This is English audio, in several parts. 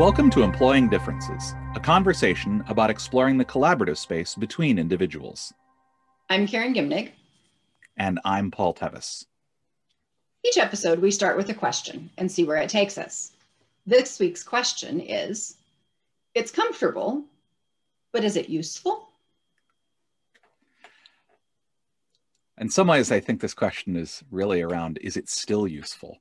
Welcome to Employing Differences, a conversation about exploring the collaborative space between individuals. I'm Karen Gimnig. And I'm Paul Tevis. Each episode, we start with a question and see where it takes us. This week's question is It's comfortable, but is it useful? In some ways, I think this question is really around is it still useful?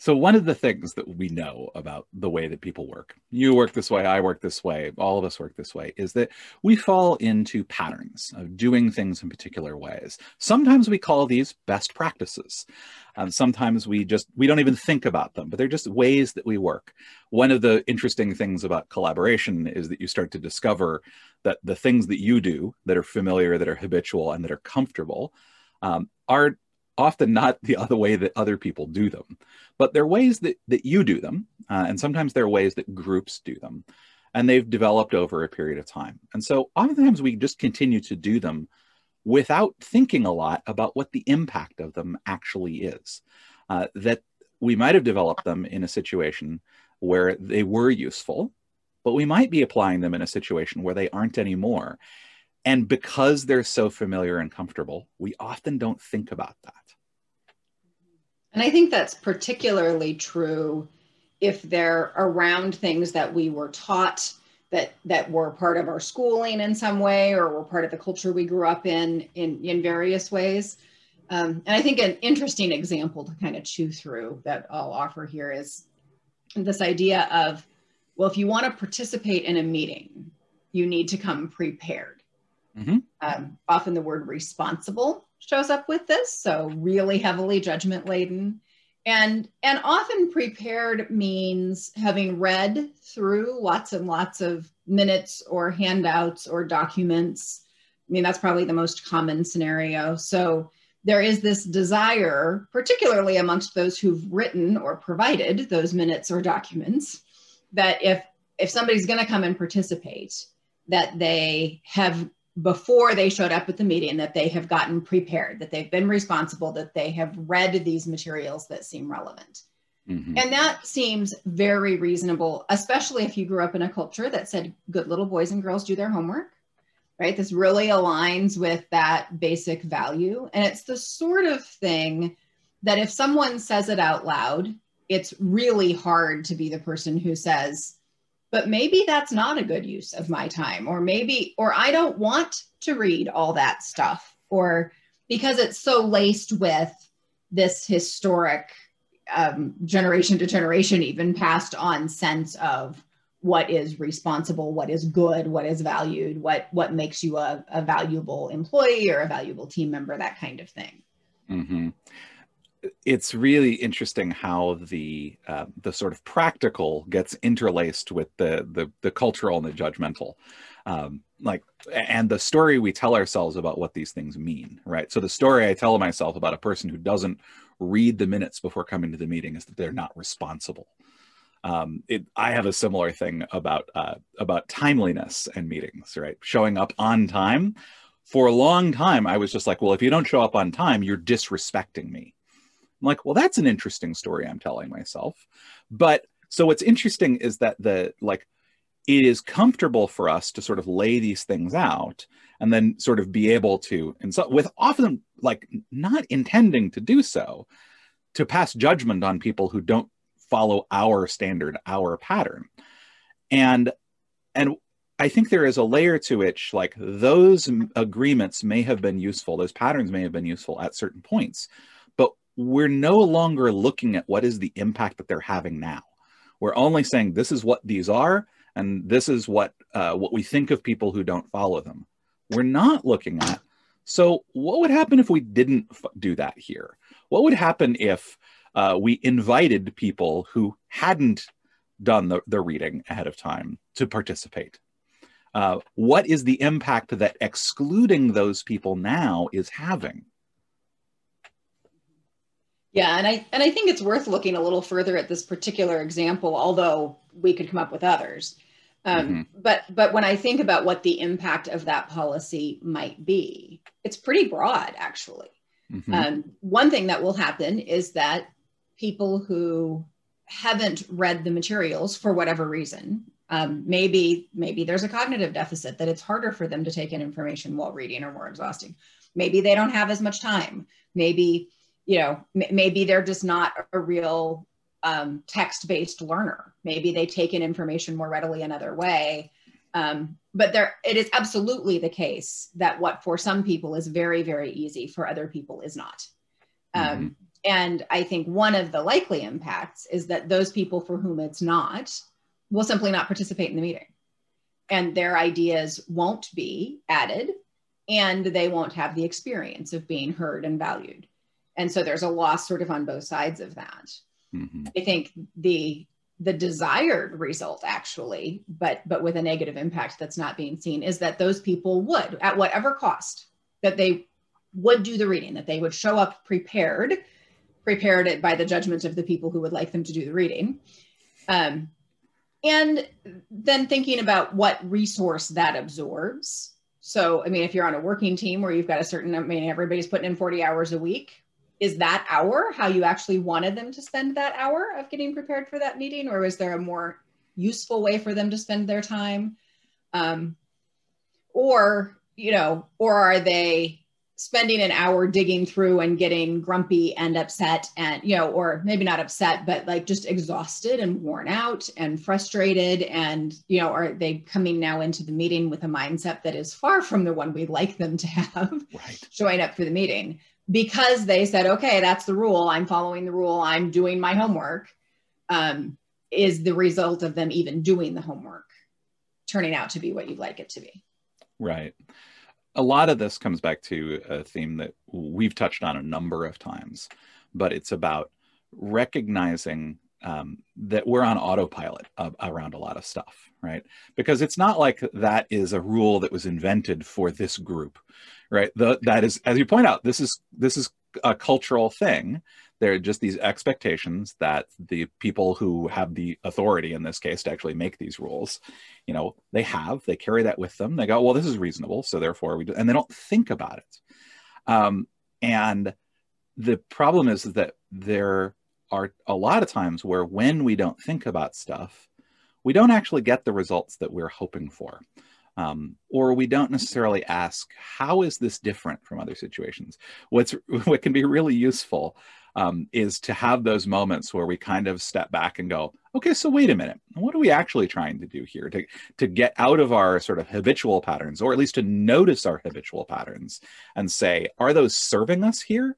So, one of the things that we know about the way that people work, you work this way, I work this way, all of us work this way, is that we fall into patterns of doing things in particular ways. Sometimes we call these best practices. Um, sometimes we just, we don't even think about them, but they're just ways that we work. One of the interesting things about collaboration is that you start to discover that the things that you do that are familiar, that are habitual, and that are comfortable um, are often not the other way that other people do them, but they're ways that, that you do them. Uh, and sometimes they're ways that groups do them. And they've developed over a period of time. And so oftentimes we just continue to do them without thinking a lot about what the impact of them actually is. Uh, that we might have developed them in a situation where they were useful, but we might be applying them in a situation where they aren't anymore. And because they're so familiar and comfortable, we often don't think about that. And I think that's particularly true if they're around things that we were taught that that were part of our schooling in some way or were part of the culture we grew up in in, in various ways. Um, and I think an interesting example to kind of chew through that I'll offer here is this idea of, well, if you want to participate in a meeting, you need to come prepared. Mm-hmm. Um, often the word responsible shows up with this, so really heavily judgment laden. And, and often prepared means having read through lots and lots of minutes or handouts or documents. I mean, that's probably the most common scenario. So there is this desire, particularly amongst those who've written or provided those minutes or documents, that if if somebody's going to come and participate, that they have before they showed up at the meeting that they have gotten prepared, that they've been responsible, that they have read these materials that seem relevant. Mm-hmm. And that seems very reasonable, especially if you grew up in a culture that said good little boys and girls do their homework, right? This really aligns with that basic value. And it's the sort of thing that if someone says it out loud, it's really hard to be the person who says, but maybe that's not a good use of my time or maybe or i don't want to read all that stuff or because it's so laced with this historic um, generation to generation even passed on sense of what is responsible what is good what is valued what what makes you a, a valuable employee or a valuable team member that kind of thing. Mm-hmm it's really interesting how the uh, the sort of practical gets interlaced with the the, the cultural and the judgmental um, like and the story we tell ourselves about what these things mean right so the story i tell myself about a person who doesn't read the minutes before coming to the meeting is that they're not responsible um, it, I have a similar thing about uh, about timeliness and meetings, right? Showing up on time. For a long time, I was just like, well, if you don't show up on time, you're disrespecting me. I'm like, well, that's an interesting story I'm telling myself. But so what's interesting is that the like it is comfortable for us to sort of lay these things out and then sort of be able to and so with often like not intending to do so to pass judgment on people who don't follow our standard our pattern and and i think there is a layer to which like those agreements may have been useful those patterns may have been useful at certain points we're no longer looking at what is the impact that they're having now. We're only saying this is what these are, and this is what uh, what we think of people who don't follow them. We're not looking at. So, what would happen if we didn't f- do that here? What would happen if uh, we invited people who hadn't done the, the reading ahead of time to participate? Uh, what is the impact that excluding those people now is having? Yeah, and I and I think it's worth looking a little further at this particular example, although we could come up with others. Um, mm-hmm. But but when I think about what the impact of that policy might be, it's pretty broad, actually. Mm-hmm. Um, one thing that will happen is that people who haven't read the materials for whatever reason um, maybe maybe there's a cognitive deficit that it's harder for them to take in information while reading or more exhausting maybe they don't have as much time maybe you know m- maybe they're just not a real um, text-based learner. Maybe they take in information more readily another way. Um, but there it is absolutely the case that what for some people is very very easy for other people is not. Um, mm-hmm. and i think one of the likely impacts is that those people for whom it's not will simply not participate in the meeting. And their ideas won't be added and they won't have the experience of being heard and valued and so there's a loss sort of on both sides of that. Mm-hmm. i think the the desired result actually but but with a negative impact that's not being seen is that those people would at whatever cost that they would do the reading that they would show up prepared prepared it by the judgment of the people who would like them to do the reading. Um, and then thinking about what resource that absorbs. So i mean if you're on a working team where you've got a certain i mean everybody's putting in 40 hours a week is that hour how you actually wanted them to spend that hour of getting prepared for that meeting? Or is there a more useful way for them to spend their time? Um, or you know or are they spending an hour digging through and getting grumpy and upset and you know or maybe not upset but like just exhausted and worn out and frustrated? And you know are they coming now into the meeting with a mindset that is far from the one we'd like them to have right. showing up for the meeting because they said okay that's the rule. I'm following the rule. I'm doing my homework. Um, is the result of them even doing the homework turning out to be what you'd like it to be? Right. A lot of this comes back to a theme that we've touched on a number of times, but it's about recognizing um, that we're on autopilot uh, around a lot of stuff, right? Because it's not like that is a rule that was invented for this group, right? The, that is, as you point out, this is this is a cultural thing there are just these expectations that the people who have the authority in this case to actually make these rules you know they have they carry that with them they go well this is reasonable so therefore we do and they don't think about it um, and the problem is that there are a lot of times where when we don't think about stuff we don't actually get the results that we're hoping for um, or we don't necessarily ask how is this different from other situations what's what can be really useful um, is to have those moments where we kind of step back and go, okay, so wait a minute, what are we actually trying to do here to, to get out of our sort of habitual patterns, or at least to notice our habitual patterns and say, are those serving us here?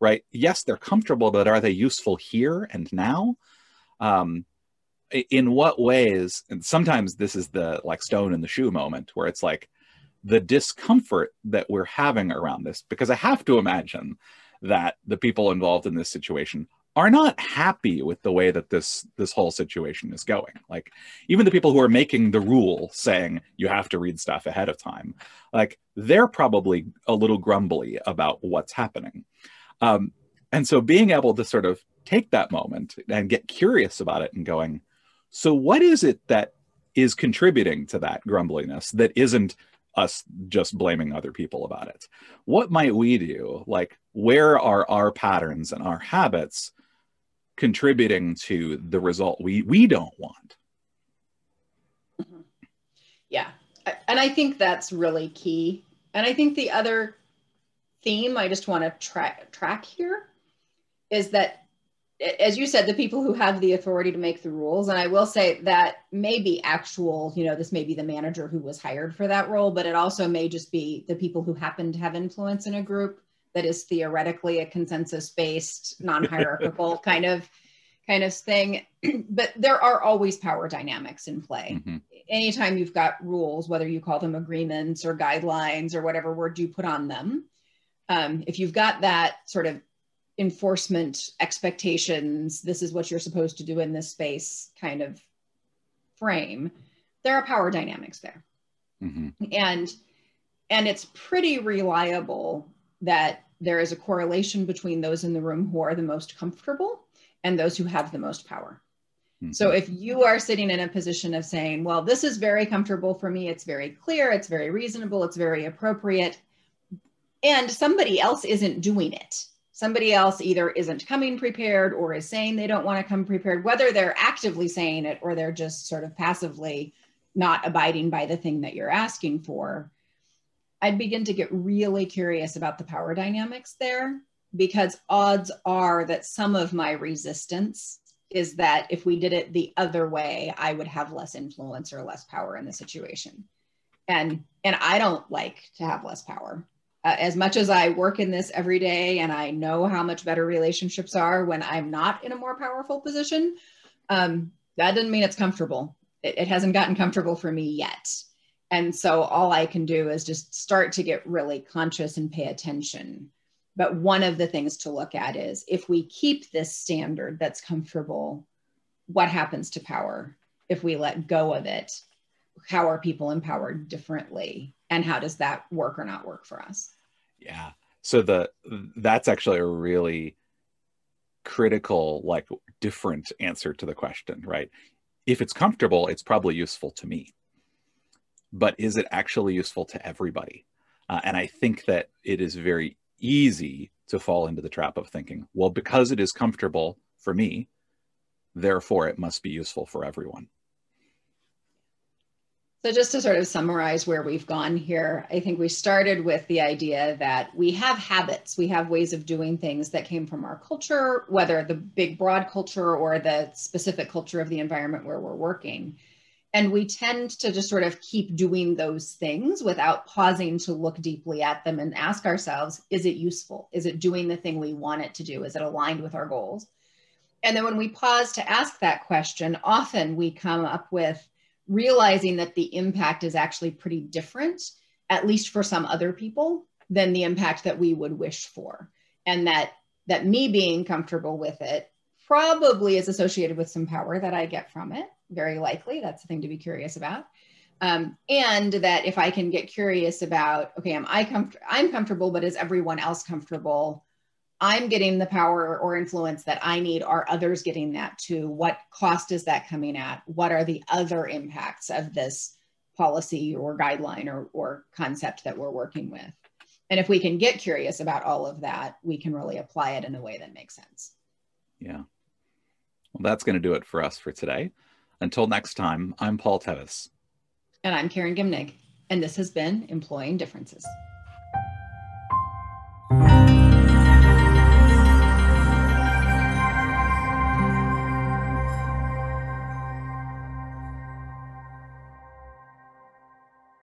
Right? Yes, they're comfortable, but are they useful here and now? Um, in what ways? And sometimes this is the like stone in the shoe moment where it's like the discomfort that we're having around this, because I have to imagine that the people involved in this situation are not happy with the way that this this whole situation is going like even the people who are making the rule saying you have to read stuff ahead of time like they're probably a little grumbly about what's happening um, and so being able to sort of take that moment and get curious about it and going so what is it that is contributing to that grumbliness that isn't us just blaming other people about it. What might we do? Like, where are our patterns and our habits contributing to the result we we don't want? Mm-hmm. Yeah, and I think that's really key. And I think the other theme I just want to track track here is that as you said, the people who have the authority to make the rules. And I will say that may be actual, you know, this may be the manager who was hired for that role, but it also may just be the people who happen to have influence in a group that is theoretically a consensus based, non hierarchical kind of kind of thing. but there are always power dynamics in play. Mm-hmm. Anytime you've got rules, whether you call them agreements or guidelines or whatever word you put on them, um, if you've got that sort of enforcement expectations this is what you're supposed to do in this space kind of frame there are power dynamics there mm-hmm. and and it's pretty reliable that there is a correlation between those in the room who are the most comfortable and those who have the most power mm-hmm. so if you are sitting in a position of saying well this is very comfortable for me it's very clear it's very reasonable it's very appropriate and somebody else isn't doing it somebody else either isn't coming prepared or is saying they don't want to come prepared, whether they're actively saying it or they're just sort of passively not abiding by the thing that you're asking for, I'd begin to get really curious about the power dynamics there because odds are that some of my resistance is that if we did it the other way, I would have less influence or less power in the situation. And and I don't like to have less power. Uh, as much as I work in this every day and I know how much better relationships are when I'm not in a more powerful position, um, that doesn't mean it's comfortable. It, it hasn't gotten comfortable for me yet. And so all I can do is just start to get really conscious and pay attention but one of the things to look at is if we keep this standard that's comfortable, what happens to power if we let go of it? How are people empowered differently? And how does that work or not work for us? Yeah. So the that's actually a really critical, like different answer to the question, right? If it's comfortable, it's probably useful to me. But is it actually useful to everybody? Uh, and I think that it is very easy to fall into the trap of thinking, well, because it is comfortable for me, therefore it must be useful for everyone. So, just to sort of summarize where we've gone here, I think we started with the idea that we have habits, we have ways of doing things that came from our culture, whether the big, broad culture or the specific culture of the environment where we're working. And we tend to just sort of keep doing those things without pausing to look deeply at them and ask ourselves is it useful? Is it doing the thing we want it to do? Is it aligned with our goals? And then when we pause to ask that question, often we come up with realizing that the impact is actually pretty different, at least for some other people, than the impact that we would wish for. And that that me being comfortable with it probably is associated with some power that I get from it very likely. That's the thing to be curious about. Um, and that if I can get curious about, okay, am I comf- I'm comfortable, but is everyone else comfortable? I'm getting the power or influence that I need. Are others getting that too? What cost is that coming at? What are the other impacts of this policy or guideline or, or concept that we're working with? And if we can get curious about all of that, we can really apply it in a way that makes sense. Yeah. Well, that's going to do it for us for today. Until next time, I'm Paul Tevis. And I'm Karen Gimnig. And this has been Employing Differences.